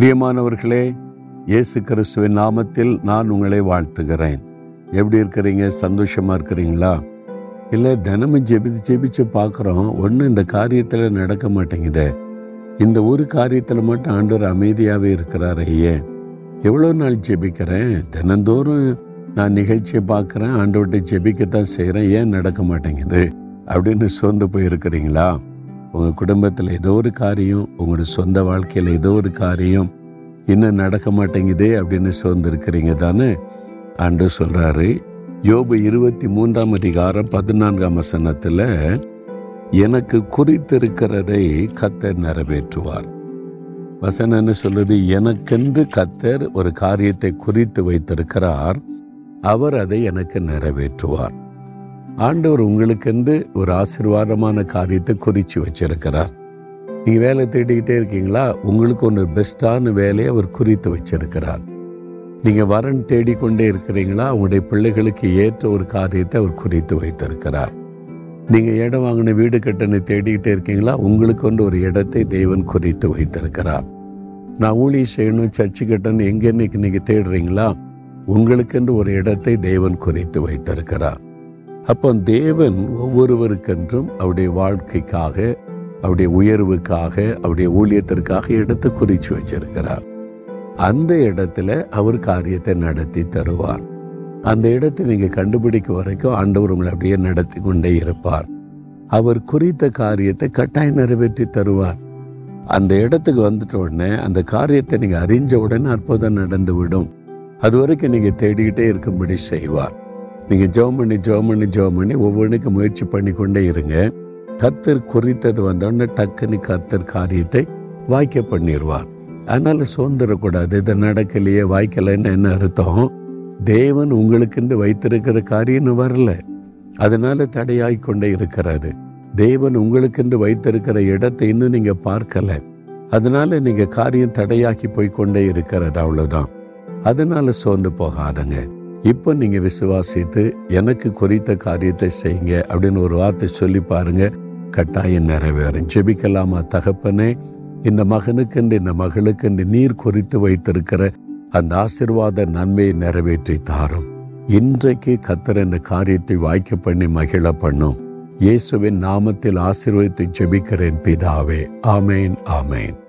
பிரியமானவர்களே இயேசு கிறிஸ்துவின் நாமத்தில் நான் உங்களை வாழ்த்துகிறேன். எப்படி இருக்கிறீங்க? சந்தோஷமா இருக்கிறீங்களா? இல்லை தினமும் ஜெபிச்சு ஜெபிச்சு பார்க்குறோம். ஒன்றும் இந்த காரியத்தில் நடக்க மாட்டேங்குது. இந்த ஒரு காரியத்தில் மட்டும் ஆண்டவர் அமைதியாகவே இருக்கிறார் ஐயே. எவ்வளோ நாள் ஜெபிக்கிறேன்? தினந்தோறும் நான் நிகழ்ச்சியை பார்க்குறேன். ஆண்டவர்கிட்ட ஜெபிக்கத்தான் செய்கிறேன் ஏன் நடக்க மாட்டேங்குது? அப்படின்னு சோர்ந்து போயிருக்கிறீங்களா? உங்கள் குடும்பத்தில் ஏதோ ஒரு காரியம் உங்களோட சொந்த வாழ்க்கையில் ஏதோ ஒரு காரியம் இன்னும் நடக்க மாட்டேங்குதே அப்படின்னு சோர்ந்திருக்கிறீங்க தானே? அன்று சொல்கிறாரு யோபு இருபத்தி மூன்றாம் அதிகாரம் பதினான்காம் வசனத்தில் எனக்கு குறித்திருக்கிறதை கத்தர் நிறைவேற்றுவார். வசனம் என்ன சொல்லுது? எனக்கென்று கத்தர் ஒரு காரியத்தை குறித்து வைத்திருக்கிறார் அவர் அதை எனக்கு நிறைவேற்றுவார். ஆண்டவர் உங்களுக்கென்று ஒரு ஆசீர்வாதமான காரியத்தை குறித்து வச்சிருக்கிறார். நீங்கள் வேலை தேடிக்கிட்டே இருக்கீங்களா? உங்களுக்கு ஒன்று பெஸ்ட்டான வேலையை அவர் குறித்து வச்சிருக்கிறார். நீங்கள் வரன் தேடிக்கொண்டே இருக்கிறீங்களா? உங்களுடைய பிள்ளைகளுக்கு ஏற்ற ஒரு காரியத்தை அவர் குறித்து வைத்திருக்கிறார். நீங்கள் இடம் வாங்கின வீடு கட்டணை தேடிக்கிட்டே இருக்கீங்களா? உங்களுக்கு வந்து ஒரு இடத்தை தேவன் குறித்து வைத்திருக்கிறார். நான் ஊழி செய்யணும் சர்ச்சு கட்டணும் எங்கன்னு நீங்கள் தேடுறீங்களா? உங்களுக்கென்று ஒரு இடத்தை தேவன் குறித்து வைத்திருக்கிறார். அப்போ தேவன் ஒவ்வொருவருக்கென்றும் அவருடைய வாழ்க்கைக்காக அவருடைய உயர்வுக்காக அவருடைய ஊழியத்திற்காக இடத்தை குறித்து வச்சிருக்கிறார். அந்த இடத்துல அவர் காரியத்தை நடத்தி தருவார். அந்த இடத்தை நீங்கள் கண்டுபிடிக்க வரைக்கும் ஆண்டவர் உங்களை அப்படியே நடத்தி கொண்டே இருப்பார். அவர் குறித்த காரியத்தை கட்டாயம் நிறைவேற்றி தருவார். அந்த இடத்துக்கு வந்துட்ட உடனே அந்த காரியத்தை நீங்கள் அறிஞ்ச உடனே அற்புதம் நடந்துவிடும். அது வரைக்கும் நீங்கள் தேடிக்கிட்டே இருக்கும்படி செய்வார். நீங்க ஜெபம் பண்ணி ஜெபம் பண்ணி ஜெபம் பண்ணி ஒவ்வொன்றுக்கும் முயற்சி பண்ணி கொண்டே இருங்க. கத்தர் குறித்தது வந்தோடனே டக்குன்னு கத்தர் காரியத்தை வாய்க்க பண்ணிடுவார் அதனால சோர்ந்துடக்கூடாது இது நடக்கலையே வாய்க்கலைன்னு என்ன அர்த்தம்? தேவன் உங்களுக்குன்னு வைத்திருக்கிற காரியம் வரல. அதனால தடையாய் கொண்டே இருக்கிறாரு. தேவன் உங்களுக்கென்று வைத்திருக்கிற இடத்தை இன்னும் நீங்க பார்க்கல. அதனால நீங்க காரியம் தடையாக்கி போய் கொண்டே இருக்கிறது அவ்வளவுதான். அதனால சோர்ந்து போகாதங்க. இப்போ நீங்க விசுவாசித்து எனக்கு குறித்த காரியத்தை செய்யுங்க அப்படின்னு ஒரு வார்த்தை சொல்லி பாருங்க. கட்டாயம் நிறைவேறும். ஜெபிக்கலாமா தகப்பனே? இந்த மகனுக்கென்று இந்த மகளுக்கென்று நீர் குறித்து வைத்திருக்கிற அந்த ஆசிர்வாத நன்மையை நிறைவேற்றி தாரும். இன்றைக்கு கத்தர் இந்த காரியத்தை வாய்க்க பண்ணி மகிழ பண்ணும். இயேசுவின் நாமத்தில் ஆசீர்வதித்து ஜெபிக்கிறேன் பிதாவே. ஆமேன் ஆமேன்.